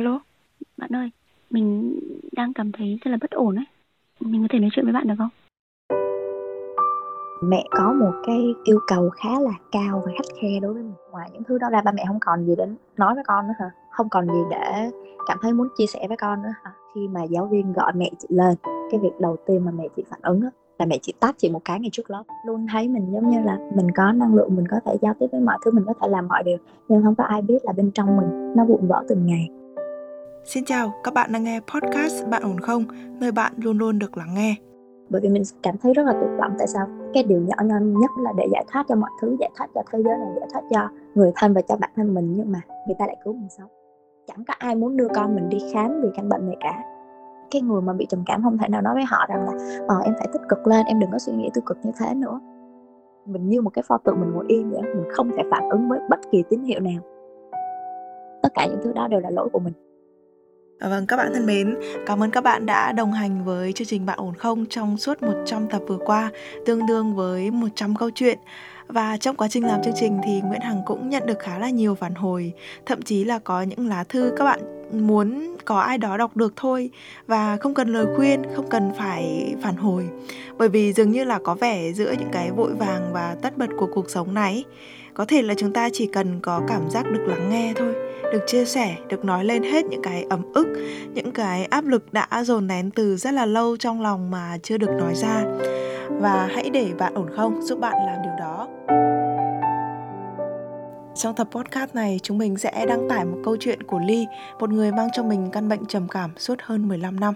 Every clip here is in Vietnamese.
alo. Bạn ơi, mình đang cảm thấy rất là bất ổn ấy. Mình có thể nói chuyện với bạn được không? Mẹ có một cái yêu cầu khá là cao và khắt khe đối với mình. Ngoài những thứ đó ra ba mẹ không còn gì để nói với con nữa hả? Không còn gì để cảm thấy muốn chia sẻ với con nữa hả? Khi mà giáo viên gọi mẹ chị lên, cái việc đầu tiên mà mẹ chị phản ứng đó, là mẹ chị tát chị một cái ngày trước lớp luôn thấy mình giống như là mình có năng lượng mình có thể giao tiếp với mọi thứ mình có thể làm mọi điều nhưng không có ai biết là bên trong mình nó vụn vỡ từng ngày Xin chào, các bạn đang nghe podcast Bạn ổn không? Nơi bạn luôn luôn được lắng nghe. Bởi vì mình cảm thấy rất là tuyệt vọng tại sao cái điều nhỏ nhoi nhất là để giải thoát cho mọi thứ, giải thoát cho thế giới này, giải thoát cho người thân và cho bản thân mình nhưng mà người ta lại cứu mình sống. Chẳng có ai muốn đưa con mình đi khám vì căn bệnh này cả. Cái người mà bị trầm cảm không thể nào nói với họ rằng là ờ em phải tích cực lên, em đừng có suy nghĩ tiêu cực như thế nữa. Mình như một cái pho tượng mình ngồi yên vậy, mình không thể phản ứng với bất kỳ tín hiệu nào. Tất cả những thứ đó đều là lỗi của mình Ờ, vâng, các bạn thân mến, cảm ơn các bạn đã đồng hành với chương trình Bạn ổn không trong suốt 100 tập vừa qua, tương đương với 100 câu chuyện. Và trong quá trình làm chương trình thì Nguyễn Hằng cũng nhận được khá là nhiều phản hồi, thậm chí là có những lá thư các bạn muốn có ai đó đọc được thôi và không cần lời khuyên, không cần phải phản hồi. Bởi vì dường như là có vẻ giữa những cái vội vàng và tất bật của cuộc sống này, có thể là chúng ta chỉ cần có cảm giác được lắng nghe thôi được chia sẻ được nói lên hết những cái ấm ức những cái áp lực đã dồn nén từ rất là lâu trong lòng mà chưa được nói ra và hãy để bạn ổn không giúp bạn làm điều đó trong tập podcast này, chúng mình sẽ đăng tải một câu chuyện của Ly, một người mang trong mình căn bệnh trầm cảm suốt hơn 15 năm.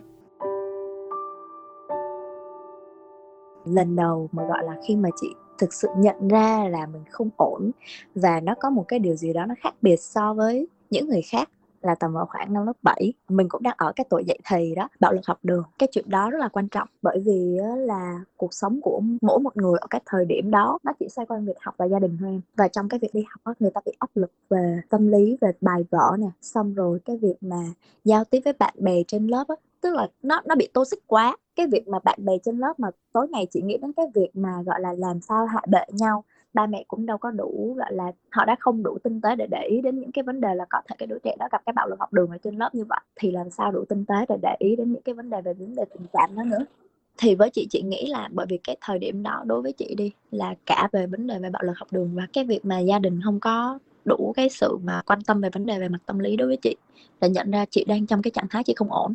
Lần đầu mà gọi là khi mà chị thực sự nhận ra là mình không ổn và nó có một cái điều gì đó nó khác biệt so với những người khác là tầm vào khoảng năm lớp 7 mình cũng đang ở cái tuổi dậy thì đó, bạo lực học đường. Cái chuyện đó rất là quan trọng bởi vì là cuộc sống của mỗi một người ở cái thời điểm đó nó chỉ xoay quanh việc học và gia đình thôi và trong cái việc đi học người ta bị áp lực về tâm lý, về bài vở nè, xong rồi cái việc mà giao tiếp với bạn bè trên lớp á, tức là nó nó bị tô xích quá. Cái việc mà bạn bè trên lớp mà tối ngày chỉ nghĩ đến cái việc mà, gọi là, làm sao hạ bệ nhau ba mẹ cũng đâu có đủ, gọi là, họ đã không đủ tinh tế để để ý đến những cái vấn đề là có thể cái đứa trẻ đó gặp cái bạo lực học đường ở trên lớp như vậy, thì làm sao đủ tinh tế để để ý đến những cái vấn đề về vấn đề tình cảm đó nữa? Thì với chị chị nghĩ là bởi vì cái thời điểm đó đối với chị đi, là cả về vấn đề về bạo lực học đường và cái việc mà gia đình không có đủ cái sự mà quan tâm về vấn đề về mặt tâm lý đối với chị, là nhận ra chị đang trong cái trạng thái chị không ổn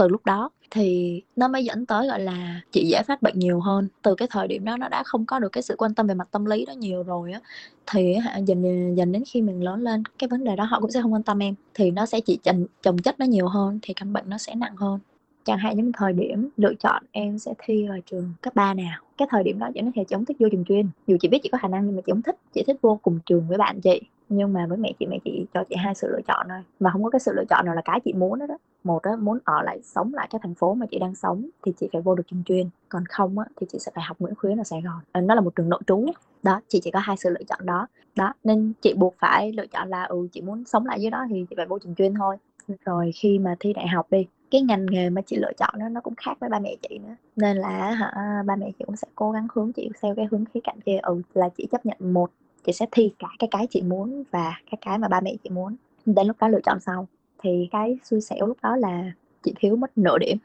từ lúc đó. Thì nó mới dẫn tới gọi là chị dễ phát bệnh nhiều hơn. Từ cái thời điểm đó nó đã không có được cái sự quan tâm về mặt tâm lý đó nhiều rồi á. Thì hả dần dần đến khi mình lớn lên cái vấn đề đó họ cũng sẽ không quan tâm em. Thì nó sẽ chỉ chồng, chồng chất nó nhiều hơn thì căn bệnh nó sẽ nặng hơn. Chẳng hạn những thời điểm lựa chọn em sẽ thi vào trường cấp 3 nào. Cái thời điểm đó chị nói thì chị không thích vô trường chuyên. Dù chị biết chị có khả năng nhưng mà chị không thích. Chị thích vô cùng trường với bạn chị nhưng mà với mẹ chị mẹ chị cho chị hai sự lựa chọn thôi. Và không có cái sự lựa chọn nào là cái chị muốn đó, đó. một đó muốn ở lại sống lại cái thành phố mà chị đang sống thì chị phải vô được trường chuyên. Còn không á, thì chị sẽ phải học Nguyễn Khuyến ở Sài Gòn. Ờ, nó là một trường nội trú đó chị chỉ có hai sự lựa chọn đó. Đó nên chị buộc phải lựa chọn là ừ chị muốn sống lại dưới đó thì chị phải vô trường chuyên thôi. Rồi khi mà thi đại học đi cái ngành nghề mà chị lựa chọn đó nó cũng khác với ba mẹ chị nữa. Nên là hả ba mẹ chị cũng sẽ cố gắng hướng chị theo cái hướng khía cạnh kia. Ừ là chị chấp nhận một chị sẽ thi cả cái cái chị muốn và cái cái mà ba mẹ chị muốn. Đến lúc đó lựa chọn sau. Thì cái xui xẻo lúc đó là chị thiếu mất nửa điểm.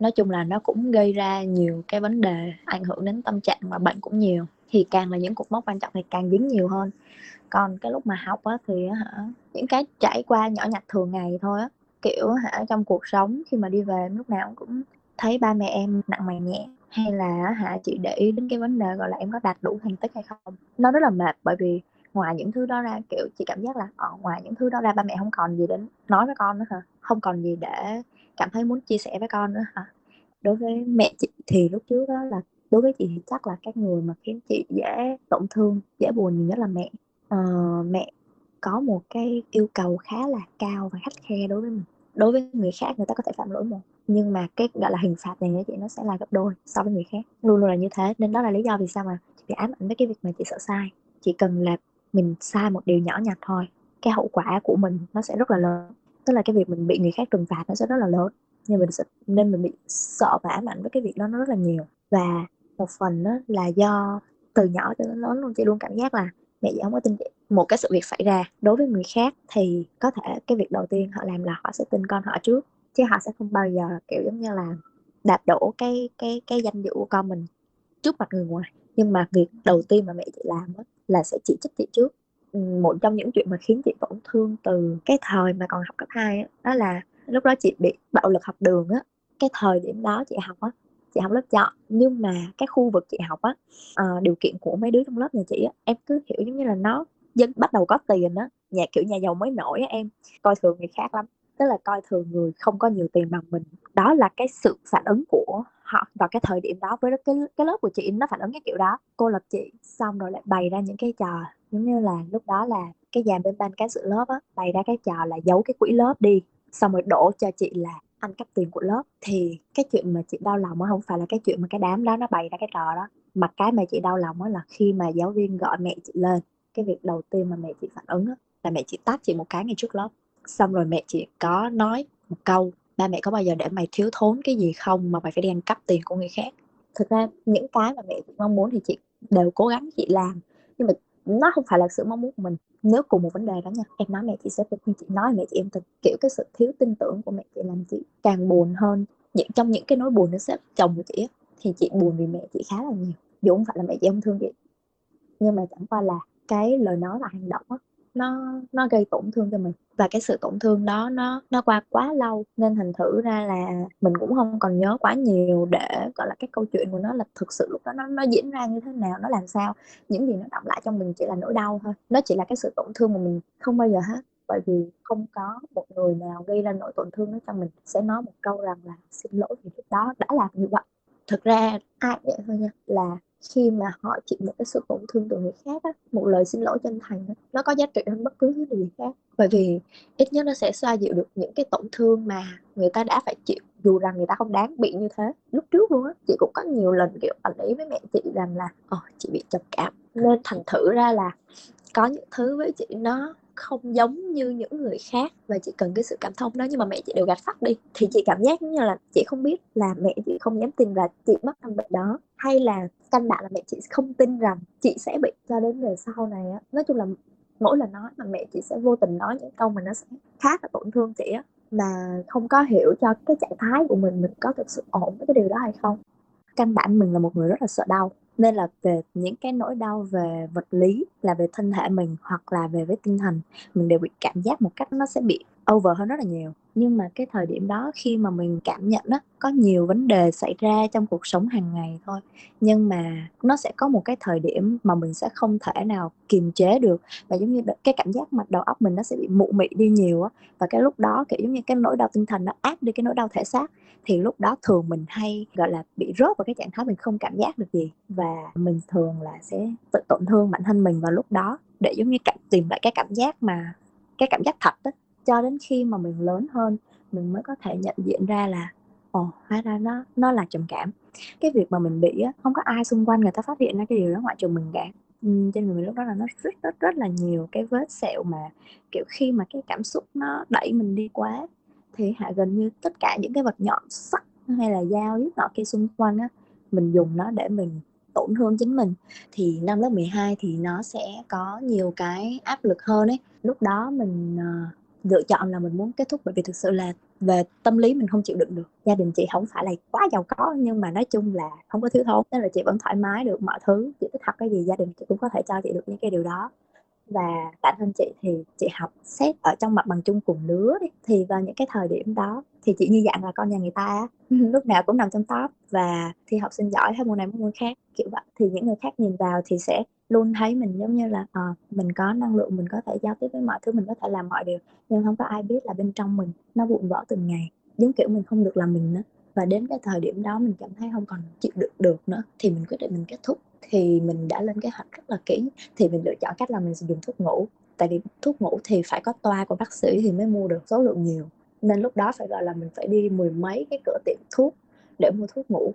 Nói chung là nó cũng gây ra nhiều cái vấn đề ảnh hưởng đến tâm trạng và bệnh cũng nhiều. Thì càng là những cột mốc quan trọng thì càng dính nhiều hơn. Còn cái lúc mà học á thì hả, những cái trải qua nhỏ nhặt thường ngày thôi á. Kiểu hả, trong cuộc sống khi mà đi về lúc nào cũng thấy ba mẹ em nặng mày nhẹ hay là hả chị để ý đến cái vấn đề gọi là em có đạt đủ thành tích hay không? Nó rất là mệt bởi vì ngoài những thứ đó ra kiểu chị cảm giác là ở ngoài những thứ đó ra ba mẹ không còn gì để nói với con nữa hả? Không còn gì để cảm thấy muốn chia sẻ với con nữa hả? Đối với mẹ chị thì lúc trước đó là đối với chị thì chắc là các người mà khiến chị dễ tổn thương dễ buồn nhiều nhất là mẹ. Ờ, mẹ có một cái yêu cầu khá là cao và khắt khe đối với mình đối với người khác người ta có thể phạm lỗi một nhưng mà cái gọi là hình phạt này chị nó sẽ là gấp đôi so với người khác. Luôn luôn là như thế nên đó là lý do vì sao mà chị bị ám ảnh với cái việc mà chị sợ sai. Chỉ cần là mình sai một điều nhỏ nhặt thôi cái hậu quả của mình nó sẽ rất là lớn. Tức là cái việc mình bị người khác trừng phạt nó sẽ rất là lớn nhưng mình sẽ, nên mình bị sợ và ám ảnh với cái việc đó nó rất là nhiều. Và một phần đó là do từ nhỏ cho đến lớn luôn chị luôn cảm giác là mẹ chị không có tin chị một cái sự việc xảy ra đối với người khác thì có thể cái việc đầu tiên họ làm là họ sẽ tin con họ trước chứ họ sẽ không bao giờ kiểu giống như là đạp đổ cái cái cái danh dự của con mình trước mặt người ngoài. Nhưng mà việc đầu tiên mà mẹ chị làm đó là sẽ chỉ trích chị trước. Ừ, một trong những chuyện mà khiến chị tổn thương từ cái thời mà còn học cấp 2 đó, đó là lúc đó chị bị bạo lực học đường á. Cái thời điểm đó chị học á chị học lớp chọn nhưng mà cái khu vực chị học á uh, điều kiện của mấy đứa trong lớp nhà chị á em cứ hiểu giống như là nó dân bắt đầu có tiền á, nhà, kiểu, nhà giàu mới nổi á em, coi thường người khác lắm. Tức là coi thường người không có nhiều tiền bằng mình. Đó là cái sự phản ứng của họ vào cái thời điểm đó với cái cái lớp của chị, nó phản ứng cái kiểu đó. Cô lập chị, xong rồi lại bày ra những cái trò, giống như là lúc đó là cái dàn bên ban cán sự lớp á, bày ra cái trò là giấu cái quỹ lớp đi, xong rồi đổ cho chị là ăn cắp tiền của lớp. Thì cái chuyện mà chị đau lòng á, không phải là cái chuyện mà cái đám đó nó bày ra cái trò đó, mà cái mà chị đau lòng á là khi mà giáo viên gọi mẹ chị lên cái việc đầu tiên mà mẹ chị phản ứng đó, là mẹ chị tát chị một cái ngay trước lớp. Xong rồi mẹ chị có nói một câu ba mẹ có bao giờ để mày thiếu thốn cái gì không mà mày phải đi ăn cắp tiền của người khác? Thực ra những cái mà mẹ chị mong muốn thì chị đều cố gắng chị làm nhưng mà nó không phải là sự mong muốn của mình. Nếu cùng một vấn đề đó nha em nói mẹ chị sẽ tin chị nói mẹ chị em tin kiểu cái sự thiếu tin tưởng của mẹ chị làm chị càng buồn hơn. Những trong những cái nỗi buồn nó sẽ chồng của chị thì chị buồn vì mẹ chị khá là nhiều dù không phải là mẹ chị không thương chị. Nhưng mà chẳng qua là cái lời nói và hành động đó, nó nó gây tổn thương cho mình. Và cái sự tổn thương đó nó nó qua quá lâu nên thành thử ra là mình cũng không còn nhớ quá nhiều để gọi là cái câu chuyện của nó là thực sự lúc đó nó nó diễn ra như thế nào nó làm sao. Những gì nó động lại trong mình chỉ là nỗi đau thôi. Nó chỉ là cái sự tổn thương mà mình không bao giờ hết. Bởi vì không có một người nào gây ra nỗi tổn thương đó cho mình. Sẽ nói một câu rằng là xin lỗi vì lúc đó đã làm như vậy. Thực ra ai vậy thôi nha. Là khi mà họ chịu một cái sự tổn thương từ người khác á, một lời xin lỗi chân thành á, nó có giá trị hơn bất cứ thứ gì khác. Bởi vì ít nhất nó sẽ xoa dịu được những cái tổn thương mà người ta đã phải chịu dù rằng người ta không đáng bị như thế. Lúc trước luôn á chị cũng có nhiều lần kiểu ảnh ý với mẹ chị rằng là ồ chị bị trầm cảm. Nên thành thử ra là có những thứ với chị nó không giống như những người khác và chị cần cái sự cảm thông đó, nhưng mà mẹ chị đều gạt phát đi. Thì chị cảm giác như là chị không biết là mẹ chị không dám tin là chị mắc căn bệnh đó, hay là căn bản là mẹ chị không tin rằng chị sẽ bị cho đến về sau này á. Nói chung là mỗi lần nói mà mẹ chị sẽ vô tình nói những câu mà nó sẽ khá là tổn thương chị á, mà không có hiểu cho cái trạng thái của mình mình có thực sự ổn với cái điều đó hay không. Căn bản mình là một người rất là sợ đau nên là về những cái nỗi đau về vật lý là về thân thể mình hoặc là về với tinh thần, mình đều bị cảm giác một cách nó sẽ bị over hơn rất là nhiều nhưng mà cái thời điểm đó khi mà mình cảm nhận đó có nhiều vấn đề xảy ra trong cuộc sống hàng ngày thôi. Nhưng mà nó sẽ có một cái thời điểm mà mình sẽ không thể nào kiềm chế được. Và giống như cái cảm giác mặt đầu óc mình nó sẽ bị mụ mị đi nhiều á. Và cái lúc đó, kiểu giống như cái nỗi đau tinh thần nó áp đi cái nỗi đau thể xác, thì lúc đó thường mình hay, gọi là, bị rớt vào cái trạng thái mình không cảm giác được gì. Và mình thường là sẽ tự tổn thương bản thân mình vào lúc đó, để giống như cảm tìm lại cái cảm giác mà, cái cảm giác thật đó cho đến khi mà mình lớn hơn mình mới có thể nhận diện ra là ồ hóa ra nó nó là trầm cảm. Cái việc mà mình bị á không có ai xung quanh người ta phát hiện ra cái điều đó ngoại trừ mình cả. Ừ, trên người mình lúc đó là nó rất rất rất là nhiều cái vết sẹo mà kiểu khi mà cái cảm xúc nó đẩy mình đi quá thì hạ gần như tất cả những cái vật nhọn sắc hay là dao giết nọ kia xung quanh á mình dùng nó để mình tổn thương chính mình. Thì năm lớp 12 thì nó sẽ có nhiều cái áp lực hơn ấy. Lúc đó mình uh, lựa chọn là mình muốn kết thúc bởi vì thực sự là về tâm lý mình không chịu đựng được. Gia đình chị không phải là quá giàu có, nhưng mà nói chung là không có thiếu thốn, nên là chị vẫn thoải mái được mọi thứ. Chị thích học cái gì gia đình chị cũng có thể cho chị được những cái điều đó. Và bản thân chị thì chị học xét ở trong mặt bằng chung cùng lứa đi, thì vào những cái thời điểm đó thì chị như dạng là con nhà người ta lúc nào cũng nằm trong top và thi học sinh giỏi hay môn này môn khác kiểu vậy. Thì những người khác nhìn vào thì sẽ luôn thấy mình giống như là à, mình có năng lượng mình có thể giao tiếp với mọi thứ mình có thể làm mọi điều nhưng không có ai biết là bên trong mình nó vụn vỡ từng ngày giống kiểu mình không được làm mình nữa. Và đến cái thời điểm đó mình cảm thấy không còn chịu được được nữa thì mình quyết định mình kết thúc. Thì mình đã lên kế hoạch rất là kỹ thì mình lựa chọn cách là mình sử dụng thuốc ngủ. Tại vì thuốc ngủ thì phải có toa của bác sĩ thì mới mua được số lượng nhiều. Nên lúc đó phải gọi là mình phải đi mười mấy cái cửa tiệm thuốc để mua thuốc ngủ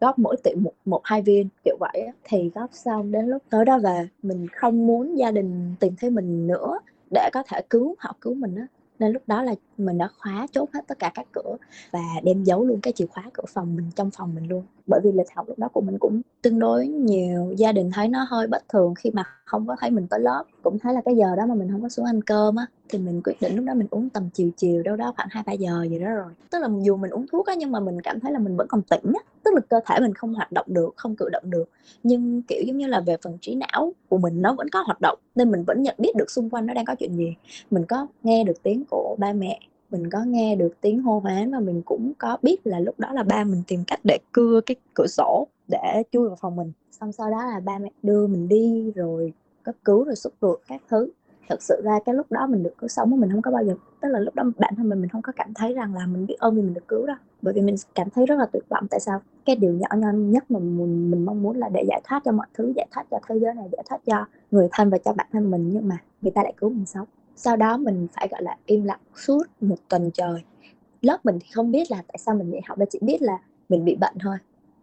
góp mỗi tiệm một một hai viên, kiểu vậy á. thì góp xong đến lúc tới đó về, mình không muốn gia đình tìm thấy mình nữa để có thể cứu, họ cứu mình á. Nên lúc đó là mình đã khóa chốt hết tất cả các cửa và đem giấu luôn cái chìa khóa cửa phòng mình trong phòng mình luôn. Bởi vì lịch học lúc đó của mình cũng tương đối nhiều, gia đình thấy nó hơi bất thường khi mà không có thấy mình tới lớp cũng thấy là cái giờ đó mà mình không có xuống ăn cơm á, thì mình quyết định lúc đó mình uống tầm chiều chiều, đâu đó khoảng hai ba giờ gì đó rồi. Tức là dù mình uống thuốc á, nhưng mà mình cảm thấy là mình vẫn còn tỉnh á. Tức là cơ thể mình không hoạt động được, không cử động được. Nhưng, kiểu giống như là, về phần trí não của mình nó vẫn có hoạt động, nên mình vẫn nhận biết được xung quanh nó đang có chuyện gì. Mình có nghe được tiếng của ba mẹ, mình có nghe được tiếng hô hoán và mình cũng có biết là lúc đó là ba mình tìm cách để cưa cái cửa sổ để chui vào phòng mình. Xong sau đó là ba mẹ đưa mình đi, rồi cấp cứu rồi xúc ruột các thứ. Thực sự ra cái lúc đó mình được cứu sống mình không có bao giờ, tức là lúc đó bản thân mình mình không có cảm thấy rằng là mình biết ơn vì mình được cứu đâu. Bởi vì mình cảm thấy rất là tuyệt vọng. Tại sao? Cái điều nhỏ nhoi nhất mà mình mình mong muốn là để giải thoát cho mọi thứ, giải thoát cho thế giới này, giải thoát cho người thân và cho bản thân mình. Nhưng mà người ta lại cứu mình sống. Sau đó mình phải, gọi là, im lặng suốt một tuần trời. Lớp mình thì không biết là tại sao mình nghỉ học đâu chỉ biết là mình bị bệnh thôi.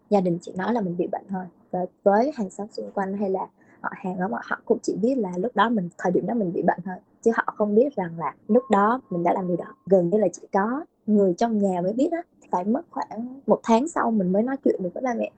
Gia đình chỉ nói là mình bị bệnh thôi. Và với hàng xóm xung quanh hay là họ hàng đó họ cũng chỉ biết là lúc đó mình, thời điểm đó mình bị bệnh thôi, chứ họ không biết rằng là lúc đó mình đã làm điều đó. Gần như là chỉ có người trong nhà mới biết á, phải mất khoảng một tháng sau mình mới nói chuyện được với ba mẹ.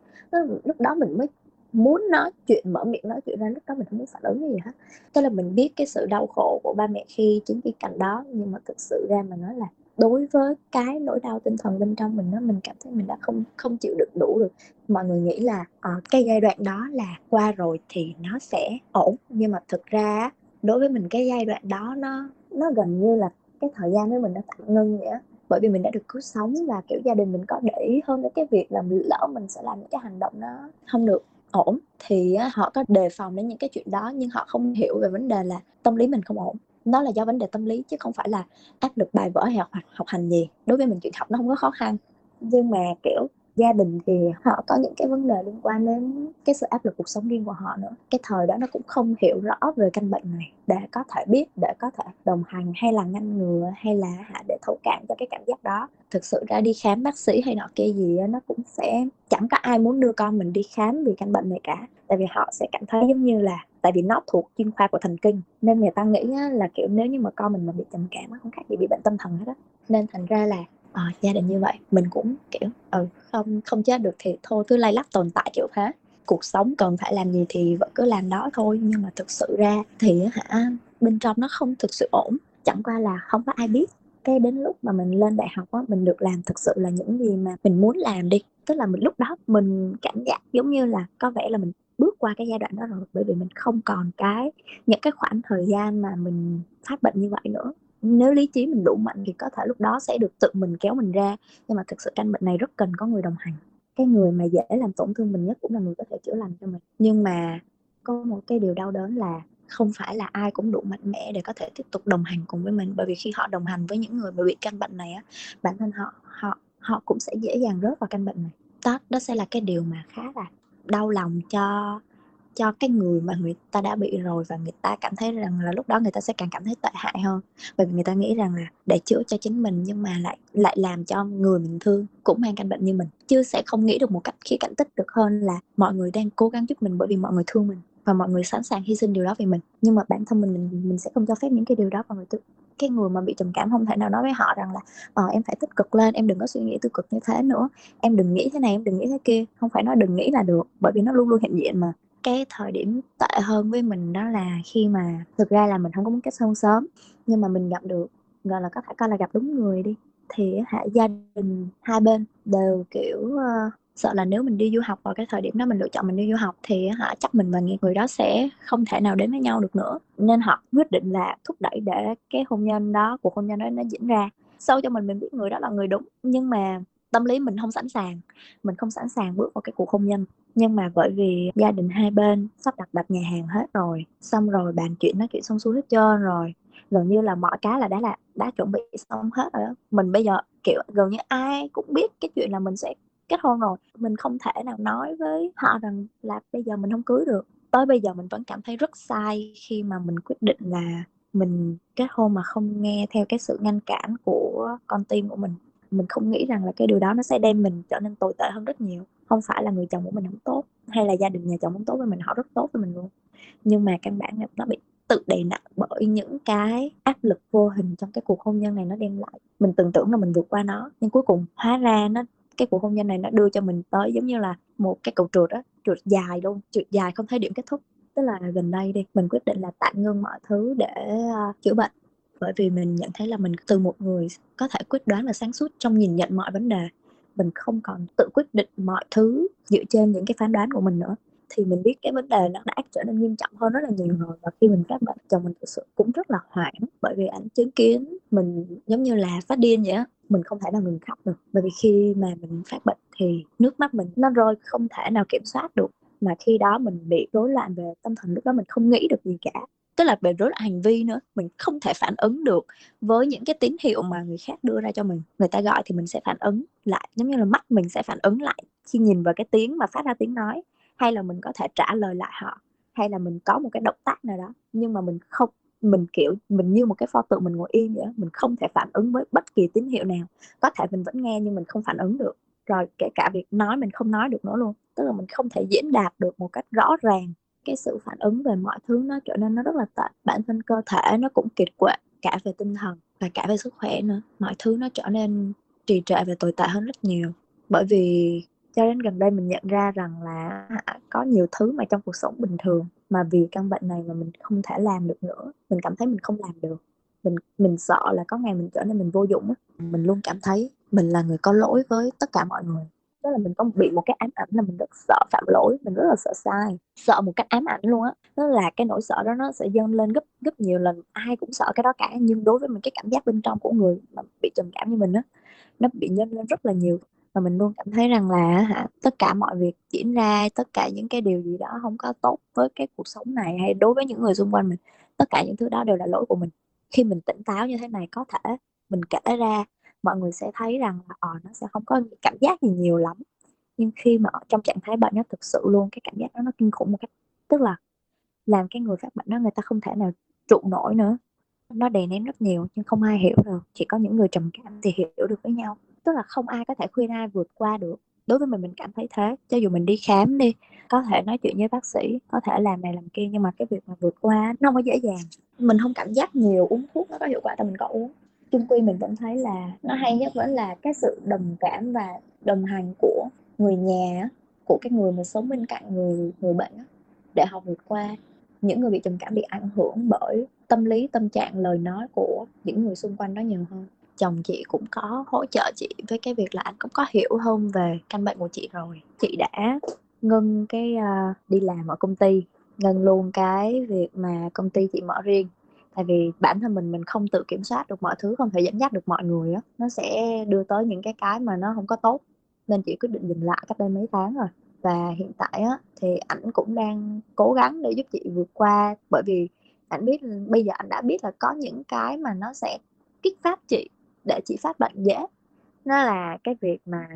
Lúc đó mình mới muốn nói chuyện, mở miệng nói chuyện ra, lúc đó mình không muốn phản ứng gì hết. Tức là mình biết cái sự đau khổ của ba mẹ khi chứng kiến cảnh đó, nhưng mà thực sự ra mà nói là đối với cái nỗi đau tinh thần bên trong mình đó mình cảm thấy mình đã không không chịu đựng đủ được. Mọi người nghĩ là uh, cái giai đoạn đó là qua rồi thì nó sẽ ổn. Nhưng mà thực ra đối với mình cái giai đoạn đó nó nó gần như là cái thời gian đó mình đã tạm ngưng vậy á. Bởi vì mình đã được cứu sống và kiểu gia đình mình có để ý hơn đến cái việc là lỡ mình sẽ làm những cái hành động nó không được ổn thì họ có đề phòng đến những cái chuyện đó nhưng họ không hiểu về vấn đề là tâm lý mình không ổn nó là do vấn đề tâm lý chứ không phải là áp lực bài vở hay học học hành gì. Đối với mình, chuyện học nó không có khó khăn. Nhưng mà, kiểu, gia đình thì họ có những cái vấn đề liên quan đến cái sự áp lực cuộc sống riêng của họ nữa. Cái thời đó nó cũng không hiểu rõ về căn bệnh này. Để có thể biết, để có thể đồng hành hay là ngăn ngừa hay là để thấu cảm cho cái cảm giác đó. Thực sự ra đi khám bác sĩ hay nọ kia gì nó cũng sẽ, chẳng có ai muốn đưa con mình đi khám vì căn bệnh này cả. Tại vì họ sẽ cảm thấy giống như là tại vì nó thuộc chuyên khoa của thần kinh nên người ta nghĩ là kiểu nếu như mà con mình mà bị trầm cảm không khác gì bị bệnh tâm thần hết á. Nên thành ra là à, gia đình như vậy mình cũng kiểu ừ không không chết được thì thôi cứ lay lắc tồn tại kiểu thế. Cuộc sống cần phải làm gì thì vẫn cứ làm đó thôi nhưng mà thực sự ra thì hả bên trong nó không thực sự ổn. Chẳng qua là không có ai biết. Cái đến lúc mà mình lên đại học á mình được làm thực sự là những gì mà mình muốn làm đi. Tức là mình lúc đó mình cảm giác giống như là có vẻ là mình bước qua cái giai đoạn đó rồi, bởi vì mình không còn cái, những cái khoảng thời gian mà mình phát bệnh như vậy nữa. Nếu lý trí mình đủ mạnh thì có thể lúc đó sẽ được tự mình kéo mình ra. Nhưng mà thực sự căn bệnh này rất cần có người đồng hành. Cái người mà dễ làm tổn thương mình nhất cũng là người có thể chữa lành cho mình. Nhưng mà có một cái điều đau đớn là không phải là ai cũng đủ mạnh mẽ để có thể tiếp tục đồng hành cùng với mình. Bởi vì khi họ đồng hành với những người mà bị căn bệnh này á, bản thân họ họ họ cũng sẽ dễ dàng rớt vào căn bệnh này. Đó đó sẽ là cái điều mà khá là đau lòng cho cho cái người mà người ta đã bị rồi và người ta cảm thấy rằng là lúc đó người ta sẽ càng cảm thấy tệ hại hơn. Bởi vì người ta nghĩ rằng là để chữa cho chính mình nhưng mà lại lại làm cho người mình thương cũng mang căn bệnh như mình. Chứ sẽ không nghĩ được một cách khi cảnh tích được hơn là mọi người đang cố gắng giúp mình bởi vì mọi người thương mình và mọi người sẵn sàng hy sinh điều đó vì mình. Nhưng mà bản thân mình mình, mình sẽ không cho phép những cái điều đó vào người tự cái người mà bị trầm cảm không thể nào nói với họ rằng là ờ, em phải tích cực lên em đừng có suy nghĩ tiêu cực như thế nữa. Em đừng nghĩ thế này em đừng nghĩ thế kia. Không phải nói đừng nghĩ là được bởi vì nó luôn luôn hiện diện mà. Cái thời điểm tệ hơn với mình đó là khi mà thực ra là mình không có muốn kết hôn sớm nhưng mà mình gặp được gọi là có thể coi là gặp đúng người đi thì hả gia đình hai bên đều kiểu uh, sợ là nếu mình đi du học vào cái thời điểm đó mình lựa chọn mình đi du học thì họ chắc mình và người đó sẽ không thể nào đến với nhau được nữa. Nên họ quyết định là thúc đẩy để cái hôn nhân đó, cuộc hôn nhân đó nó diễn ra. Sâu cho mình mình biết người đó là người đúng, nhưng mà tâm lý mình không sẵn sàng. Mình không sẵn sàng bước vào cái cuộc hôn nhân. Nhưng mà bởi vì gia đình hai bên sắp đặt đặt nhà hàng hết rồi, xong rồi bàn chuyện nói chuyện xong xuôi hết trơn rồi. Gần như là mọi cái là đã là, đã chuẩn bị xong hết rồi đó. Mình bây giờ, kiểu, gần như ai cũng biết cái chuyện là mình sẽ kết hôn rồi, mình không thể nào nói với họ rằng là bây giờ mình không cưới được. Tới bây giờ mình vẫn cảm thấy rất sai khi mà mình quyết định là mình kết hôn mà không nghe theo cái sự ngăn cản của con tim của mình. Mình không nghĩ rằng là cái điều đó nó sẽ đem mình trở nên tồi tệ hơn rất nhiều. Không phải là người chồng của mình không tốt, hay là gia đình nhà chồng không tốt với mình, họ rất tốt với mình luôn. Nhưng mà căn bản là nó bị tự đè nặng bởi những cái áp lực vô hình trong cái cuộc hôn nhân này nó đem lại. Mình tưởng tưởng là mình vượt qua nó, nhưng cuối cùng hóa ra nó cái cuộc hôn nhân này nó đưa cho mình tới giống như là một cái cầu trượt á trượt dài luôn trượt dài không thấy điểm kết thúc. Tức là gần đây đi mình quyết định là tạm ngưng mọi thứ để uh, chữa bệnh. Bởi vì mình nhận thấy là mình từ một người có thể quyết đoán và sáng suốt trong nhìn nhận mọi vấn đề mình không còn tự quyết định mọi thứ dựa trên những cái phán đoán của mình nữa. Thì mình biết cái vấn đề nó đã trở nên nghiêm trọng hơn rất là nhiều rồi và khi mình phát bệnh chồng mình thực sự cũng rất là hoảng bởi vì ảnh chứng kiến mình giống như là phát điên vậy á mình không thể nào ngừng khóc được. Bởi vì khi mà mình phát bệnh thì nước mắt mình nó rơi, không thể nào kiểm soát được. Mà khi đó mình bị rối loạn về tâm thần, lúc đó mình không nghĩ được gì cả. Tức là về rối loạn hành vi nữa, mình không thể phản ứng được với những cái tín hiệu mà người khác đưa ra cho mình. Người ta gọi thì mình sẽ phản ứng lại, giống như là mắt mình sẽ phản ứng lại khi nhìn vào cái tiếng mà phát ra tiếng nói. Hay là mình có thể trả lời lại họ, hay là mình có một cái động tác nào đó, nhưng mà mình không mình, kiểu, mình như một cái pho tượng mình ngồi yên vậy mình không thể phản ứng với bất kỳ tín hiệu nào. Có thể mình vẫn nghe nhưng mình không phản ứng được. Rồi kể cả việc nói mình không nói được nữa luôn. Tức là mình không thể diễn đạt được một cách rõ ràng cái sự phản ứng về mọi thứ, nó trở nên nó rất là tệ. Bản thân cơ thể nó cũng kiệt quệ, cả về tinh thần và cả về sức khỏe nữa. Mọi thứ nó trở nên trì trệ và tồi tệ hơn rất nhiều. Bởi vì cho đến gần đây mình nhận ra rằng là có nhiều thứ mà trong cuộc sống bình thường mà vì căn bệnh này mà mình không thể làm được nữa. Mình cảm thấy mình không làm được. Mình mình sợ là có ngày mình trở nên mình vô dụng mình luôn cảm thấy mình là người có lỗi với tất cả mọi người. Đó là mình có bị một cái ám ảnh là mình rất sợ phạm lỗi. Mình rất là sợ sai. Sợ một cách ám ảnh luôn á. Đó là cái nỗi sợ đó nó sẽ dâng lên gấp gấp nhiều lần. Ai cũng sợ cái đó cả. Nhưng đối với mình, cái cảm giác bên trong của người mà bị trầm cảm như mình á, nó bị nhân lên rất là nhiều và mình luôn cảm thấy rằng là hả, tất cả mọi việc diễn ra, tất cả những cái điều gì đó không có tốt với cái cuộc sống này hay đối với những người xung quanh mình, tất cả những thứ đó đều là lỗi của mình. Khi mình tỉnh táo như thế này có thể mình kể ra, mọi người sẽ thấy rằng là ờ nó sẽ không có cảm giác gì nhiều lắm. Nhưng khi mà ở trong trạng thái bệnh nó thực sự luôn cái cảm giác đó nó kinh khủng một cách, tức là làm cái người phát bệnh đó người ta không thể nào trụ nổi nữa. Nó đè nén rất nhiều nhưng không ai hiểu được, chỉ có những người trầm cảm thì hiểu được với nhau tức là không ai có thể khuyên ai vượt qua được. Đối với mình mình cảm thấy thế. Cho dù mình đi khám đi, có thể nói chuyện với bác sĩ, có thể làm này làm kia, nhưng mà cái việc mà vượt qua nó không có dễ dàng. Mình không cảm giác nhiều uống thuốc nó có hiệu quả thì mình có uống. Chung quy mình vẫn thấy là nó hay nhất vẫn là cái sự đồng cảm và đồng hành của người nhà của cái người mà sống bên cạnh người người bệnh để họ vượt qua. Những người bị trầm cảm bị ảnh hưởng bởi tâm lý, tâm trạng, lời nói của những người xung quanh đó nhiều hơn chồng chị cũng có hỗ trợ chị với cái việc là anh cũng có hiểu hơn về căn bệnh của chị rồi. Chị đã ngưng cái uh, đi làm ở công ty ngưng luôn cái việc mà công ty chị mở riêng. Tại vì bản thân mình mình không tự kiểm soát được mọi thứ không thể dẫn dắt được mọi người á nó sẽ đưa tới những cái cái mà nó không có tốt. Nên chị quyết định dừng lại cách đây mấy tháng rồi. Và hiện tại á thì ảnh cũng đang cố gắng để giúp chị vượt qua. Bởi vì ảnh biết bây giờ ảnh đã biết là có những cái mà nó sẽ kích phát chị để chị phát bệnh dễ. Nó là cái việc mà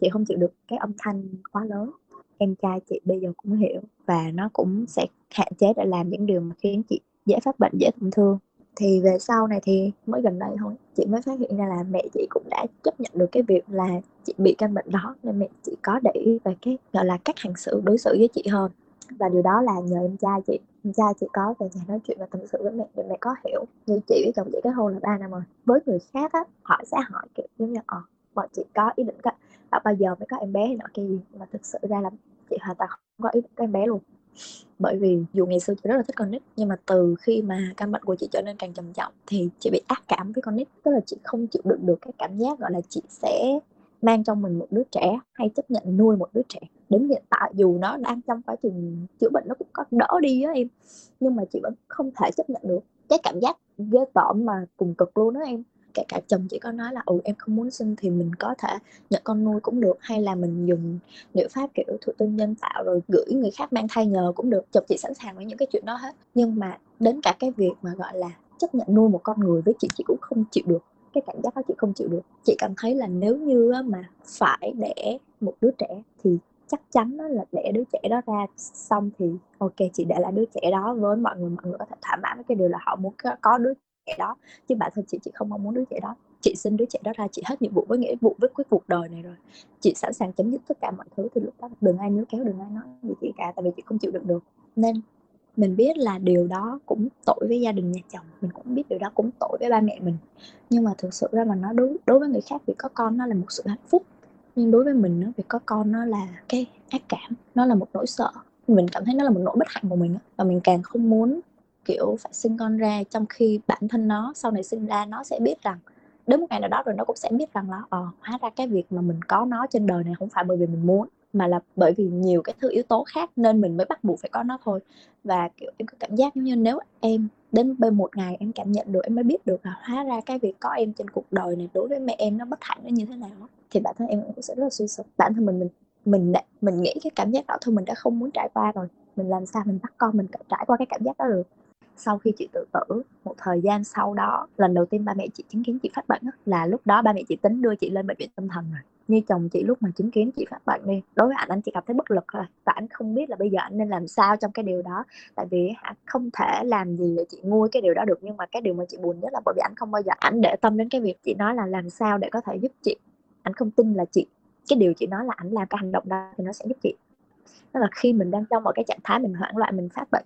chị không chịu được cái âm thanh quá lớn. Em trai chị bây giờ cũng hiểu và nó cũng sẽ hạn chế để làm những điều mà khiến chị dễ phát bệnh, dễ tổn thương. Thì về sau này thì mới gần đây thôi, chị mới phát hiện ra là mẹ chị cũng đã chấp nhận được cái việc là chị bị căn bệnh đó, nên mẹ chị có để ý về cái, gọi là cách hành xử đối xử với chị hơn và điều đó là nhờ em trai chị, em trai chị có về nhà nói chuyện và tâm sự với mẹ để mẹ có hiểu. Như chị với chồng chị kết hôn là ba năm rồi. Với người khác á, họ sẽ hỏi, kiểu giống như ờ bọn chị có ý định có à, bao giờ mới có em bé hay nọ kia gì? Mà thực sự ra là chị hoàn toàn không có ý định có em bé luôn. Bởi vì dù ngày xưa chị rất là thích con nít, nhưng mà từ khi mà căn bệnh của chị trở nên càng trầm trọng thì chị bị ác cảm với con nít. Tức là chị không chịu đựng được cái cảm giác, gọi là, chị sẽ mang trong mình một đứa trẻ hay chấp nhận nuôi một đứa trẻ đến hiện tại, dù nó đang trong quá trình chữa bệnh nó cũng có đỡ đi á em. Nhưng mà chị vẫn không thể chấp nhận được cái cảm giác ghê tởm mà cùng cực luôn đó em. Kể cả chồng chị có nói là ừ em không muốn sinh thì mình có thể nhận con nuôi cũng được. Hay là mình dùng liệu pháp kiểu thụ tinh nhân tạo rồi gửi người khác mang thai nhờ cũng được. Chồng chị sẵn sàng với những cái chuyện đó hết. Nhưng mà đến cả cái việc mà, gọi là, chấp nhận nuôi một con người với chị chị cũng không chịu được. Cái cảm giác đó chị không chịu được. Chị cảm thấy là nếu như mà phải để một đứa trẻ thì chắc chắn đó là để đứa trẻ đó ra xong thì ok, chị để lại đứa trẻ đó với mọi người mọi người có thể thỏa mãn với cái điều là họ muốn có đứa trẻ đó. Chứ bản thân chị chị không mong muốn đứa trẻ đó. Chị xin đứa trẻ đó ra, chị hết nhiệm vụ với nghĩa, vụ với quyết cuộc đời này rồi. Chị sẵn sàng chấm dứt tất cả mọi thứ thì lúc đó. Đừng ai níu kéo, đừng ai nói gì chị cả, tại vì chị không chịu được được. Nên mình biết là điều đó cũng tội với gia đình nhà chồng. Mình cũng biết điều đó cũng tội với ba mẹ mình. Nhưng mà thực sự ra mà nó đối đối với người khác việc có con nó là một sự hạnh phúc nhưng đối với mình nó việc có con nó là cái ác cảm, nó là một nỗi sợ. Mình cảm thấy nó là một nỗi bất hạnh của mình và mình càng không muốn, kiểu, phải sinh con ra trong khi bản thân nó sau này sinh ra nó sẽ biết rằng, đến một ngày nào đó rồi nó cũng sẽ biết rằng là ờ hóa ra cái việc mà mình có nó trên đời này không phải bởi vì mình muốn, mà là bởi vì nhiều cái thứ yếu tố khác nên mình mới bắt buộc phải có nó thôi. Và, kiểu, em có cảm giác giống như nếu em đến bên một ngày em cảm nhận được, em mới biết được là hóa ra cái việc có em trên cuộc đời này đối với mẹ em nó bất hạnh nó như thế nào thì bản thân em cũng sẽ rất là suy sụp. Bản thân mình mình mình mình nghĩ cái cảm giác đó thôi, mình đã không muốn trải qua rồi. Mình làm sao mình bắt con mình trải qua cái cảm giác đó được. Sau khi chị tự tử, một thời gian sau đó, lần đầu tiên ba mẹ chị chứng kiến chị phát bệnh là lúc đó ba mẹ chị tính đưa chị lên bệnh viện tâm thần rồi. Như chồng chị lúc mà chứng kiến chị phát bệnh đi, đối với anh anh chỉ cảm thấy bất lực thôi. Và anh không biết là bây giờ anh nên làm sao trong cái điều đó. Tại vì anh không thể làm gì để chị nguôi cái điều đó được. Nhưng mà cái điều mà chị buồn nhất là bởi vì anh không bao giờ anh để tâm đến cái việc chị nói là làm sao để có thể giúp chị anh không tin là chị, cái điều chị nói là anh làm cái hành động đó thì nó sẽ giúp chị. Tức là khi mình đang trong một cái trạng thái mình hoảng loạn, mình phát bệnh,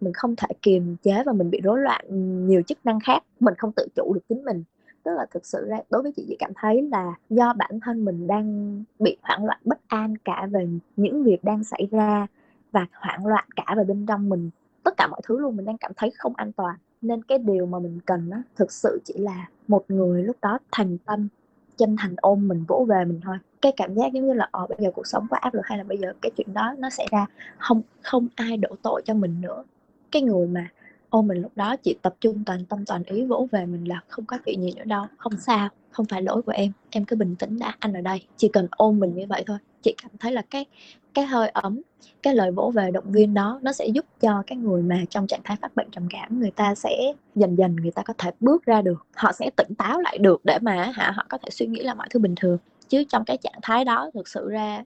mình không thể kiềm chế và mình bị rối loạn nhiều chức năng khác, mình không tự chủ được chính mình. Tức là thực sự ra, đối với chị chị cảm thấy là do bản thân mình đang bị hoảng loạn bất an cả về những việc đang xảy ra và hoảng loạn cả về bên trong mình. Tất cả mọi thứ luôn, mình đang cảm thấy không an toàn. Nên cái điều mà mình cần á, thực sự chỉ là một người lúc đó thành tâm chân thành ôm mình, vỗ về mình thôi. Cái cảm giác giống như là ờ bây giờ cuộc sống quá áp lực hay là bây giờ cái chuyện đó nó xảy ra, không không ai đổ tội cho mình nữa. Cái người mà ôm mình lúc đó chỉ tập trung toàn tâm toàn ý vỗ về mình là không có chuyện gì nữa đâu, không sao không phải lỗi của em em cứ bình tĩnh đã, anh ở đây, chỉ cần ôm mình như vậy thôi. Chị cảm thấy là cái cái hơi ấm, cái lời vỗ về động viên đó, nó sẽ giúp cho cái người mà trong trạng thái phát bệnh trầm cảm, người ta sẽ dần dần người ta có thể bước ra được, họ sẽ tỉnh táo lại được để mà hả, họ có thể suy nghĩ là mọi thứ bình thường. Chứ trong cái trạng thái đó, thực sự ra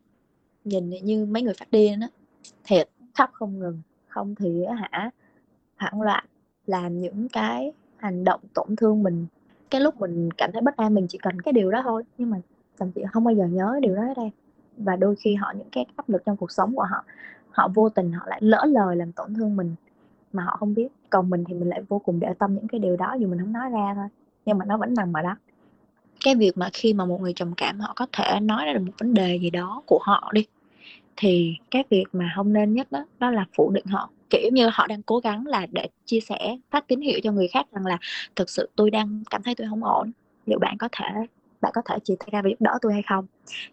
nhìn như mấy người phát điên á, thiệt, khóc không ngừng, không thì hả, hoảng loạn, làm những cái hành động tổn thương mình cái lúc mình cảm thấy bất an, mình chỉ cần cái điều đó thôi. Nhưng mà chồng chị không bao giờ nhớ điều đó ở đây và đôi khi họ, những cái áp lực trong cuộc sống của họ họ vô tình họ lại lỡ lời làm tổn thương mình mà họ không biết. Còn mình thì mình lại vô cùng để tâm những cái điều đó, dù mình không nói ra thôi. Nhưng mà nó vẫn nằm ở đó. Cái việc mà khi mà một người trầm cảm, họ có thể nói ra được một vấn đề gì đó của họ đi thì cái việc mà không nên nhất đó, đó là phủ định họ. Kiểu như họ đang cố gắng là để chia sẻ phát tín hiệu cho người khác rằng là thực sự tôi đang cảm thấy tôi không ổn liệu bạn có thể bạn có thể chia tay ra và giúp đỡ tôi hay không?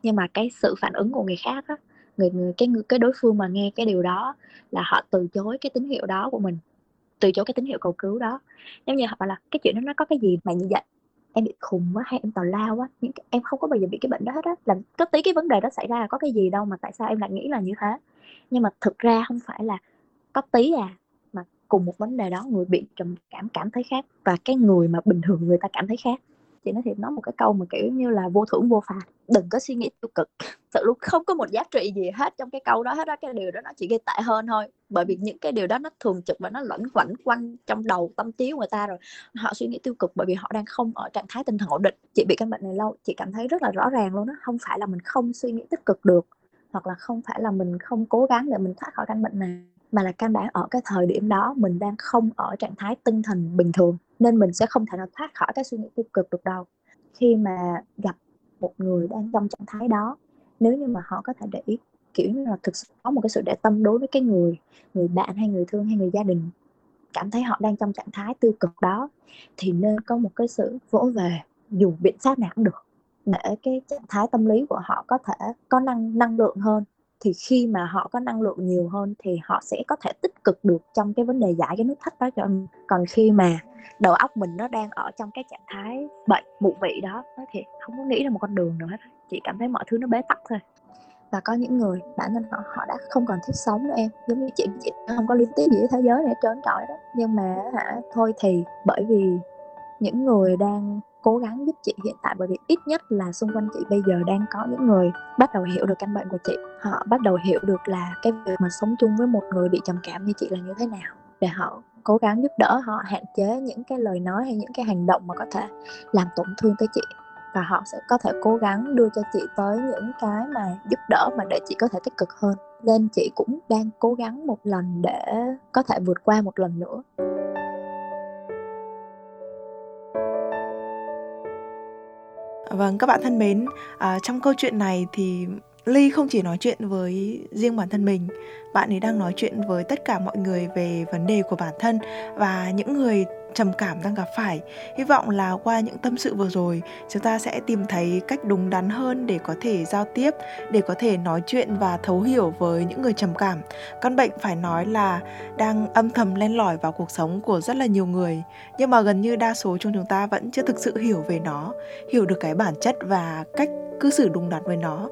Nhưng mà cái sự phản ứng của người khác á người, người cái người cái đối phương mà nghe cái điều đó là họ từ chối cái tín hiệu đó của mình từ chối cái tín hiệu cầu cứu đó. Nếu như họ bảo là cái chuyện đó nó có cái gì mà như vậy? Em bị khùng quá, hay em tào lao quá. Những em không có bao giờ bị cái bệnh đó hết á. Làm có tí cái vấn đề đó xảy ra là có cái gì đâu mà tại sao em lại nghĩ là như thế? Nhưng mà thực ra không phải là có tí à mà cùng một vấn đề đó, người bị trầm cảm cảm thấy khác. Và cái người mà bình thường người ta cảm thấy khác chị nói thiệt, nói một cái câu mà, kiểu như là, vô thưởng vô phạt. Đừng có suy nghĩ tiêu cực. Sự luôn, không có một giá trị gì hết trong cái câu đó, hết đó cái điều đó nó chỉ gây tệ hơn thôi. Bởi vì những cái điều đó nó thường trực và nó lẫn quẩn quanh trong đầu tâm trí của người ta rồi. Họ suy nghĩ tiêu cực bởi vì họ đang không ở trạng thái tinh thần ổn định. Chị bị căn bệnh này lâu, chị cảm thấy rất là rõ ràng luôn đó không phải là mình không suy nghĩ tích cực được, hoặc là không phải là mình không cố gắng để mình thoát khỏi căn bệnh này mà là căn bản ở cái thời điểm đó mình đang không ở trạng thái tinh thần bình thường, nên mình sẽ không thể nào thoát khỏi cái suy nghĩ tiêu cực được đâu. Khi mà gặp một người đang trong trạng thái đó, nếu như mà họ có thể để ý, kiểu như là, thực sự có một cái sự để tâm đối với cái người người bạn hay người thương hay người gia đình, cảm thấy họ đang trong trạng thái tiêu cực đó, thì nên có một cái sự vỗ về, dù biện pháp nào cũng được, để cái trạng thái tâm lý của họ có thể có năng năng lượng hơn thì khi mà họ có năng lượng nhiều hơn thì họ sẽ có thể tích cực được trong cái vấn đề giải cái nút thắt đó cho mình còn khi mà đầu óc mình nó đang ở trong cái trạng thái bệnh mụ vị đó thì không có nghĩ ra một con đường nào hết. Chỉ cảm thấy mọi thứ nó bế tắc thôi. Và có những người, bản thân họ họ đã không còn thích sống nữa em. Giống như chị chị không có liên tiếp gì với thế giới này trơn trọi đó. Nhưng mà hả, thôi thì bởi vì những người đang cố gắng giúp chị hiện tại, bởi vì ít nhất là xung quanh chị bây giờ đang có những người bắt đầu hiểu được căn bệnh của chị. Họ bắt đầu hiểu được là cái việc mà sống chung với một người bị trầm cảm như chị là như thế nào, để họ cố gắng giúp đỡ họ, hạn chế những cái lời nói hay những cái hành động mà có thể làm tổn thương tới chị. Và họ sẽ có thể cố gắng đưa cho chị tới những cái mà giúp đỡ mà để chị có thể tích cực hơn. Nên chị cũng đang cố gắng một lần để có thể vượt qua một lần nữa. Vâng, các bạn thân mến, à, trong câu chuyện này thì Ly không chỉ nói chuyện với riêng bản thân mình, bạn ấy đang nói chuyện với tất cả mọi người về vấn đề của bản thân và những người trầm cảm đang gặp phải. Hy vọng là qua những tâm sự vừa rồi, chúng ta sẽ tìm thấy cách đúng đắn hơn để có thể giao tiếp, để có thể nói chuyện và thấu hiểu với những người trầm cảm. Căn bệnh phải nói là đang âm thầm len lỏi vào cuộc sống của rất là nhiều người, nhưng mà gần như đa số trong chúng ta vẫn chưa thực sự hiểu về nó, hiểu được cái bản chất và cách cư xử đúng đắn với nó.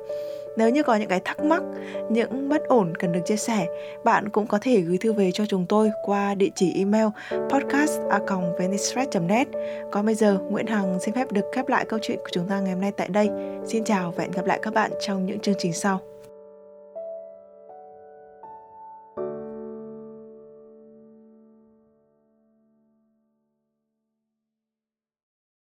Nếu như có những cái thắc mắc, những bất ổn cần được chia sẻ, bạn cũng có thể gửi thư về cho chúng tôi qua địa chỉ email podcast@venicestress.net. Còn bây giờ, Nguyễn Hằng xin phép được khép lại câu chuyện của chúng ta ngày hôm nay tại đây. Xin chào và hẹn gặp lại các bạn trong những chương trình sau.